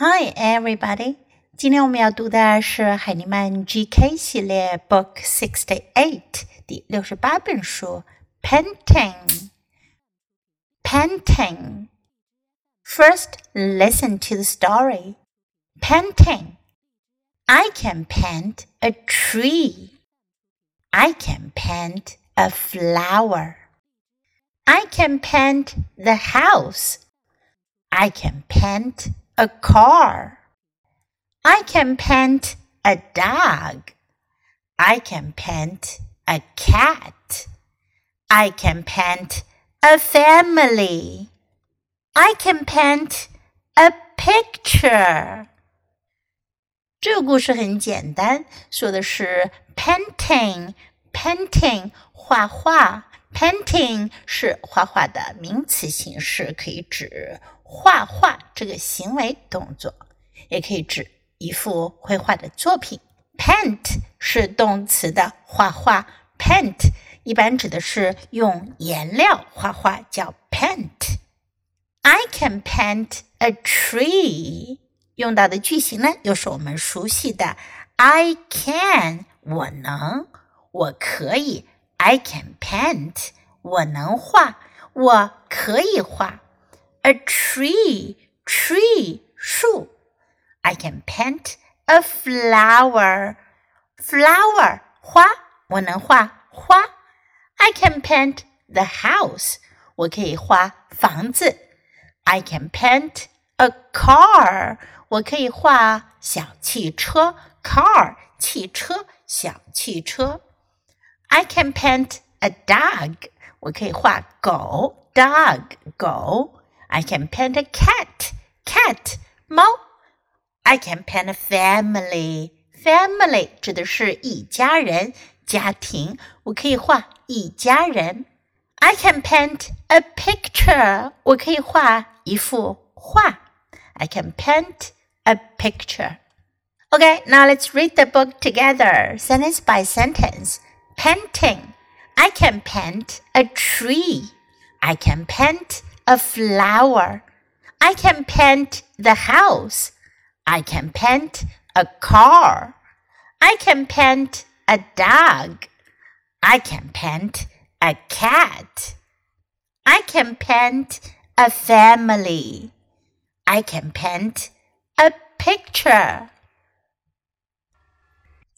Hi, everybody！今天我们要读的是海尼曼 GK 系列 Book Sixty Eight 第六十八本书 Painting。Painting. First, listen to the story. Painting. I can paint a tree. I can paint a flower. I can paint the house. I can paint a car. I can paint a dog. I can paint a cat. I can paint a family. I can paint a picture. 这个故事很简单，说的是 painting，painting 画画 ，painting 是画画的名词形式，可以指画画这个行为动作，也可以指一幅绘画的作品。paint 是动词的画画，paint 一般指的是用颜料画画，叫 paint。I can paint a tree。用到的句型呢，又是我们熟悉的 I can，我能，我可以。I can paint，我能画，我可以画。A tree, tree 树。I can paint a flower, flower 花，我能画花。I can paint the house，我可以画房子。I can paint a car，我可以画小汽车，car 汽车，小汽车。 I can paint a dog，我可以画狗，dog 狗。I can paint a cat, cat 猫。I can paint a family, family 指的是一家人，家庭。我可以画一家人。I can paint a picture，我可以画一幅画。I can paint a picture. Okay, now let's read the book together, sentence by sentence. Painting. I can paint a tree. I can paint a flower. I can paint the house. I can paint a car. I can paint a dog. I can paint a cat. I can paint a family. I can paint a picture.